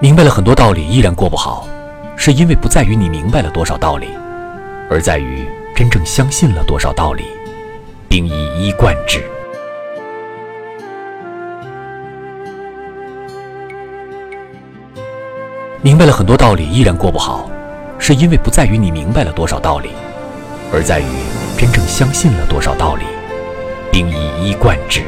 明白了很多道理依然过不好是因为不在于你明白了多少道理而在于真正相信了多少道理并一一贯之。明白了很多道理依然过不好是因为不在于你明白了多少道理而在于真正相信了多少道理并一一贯之。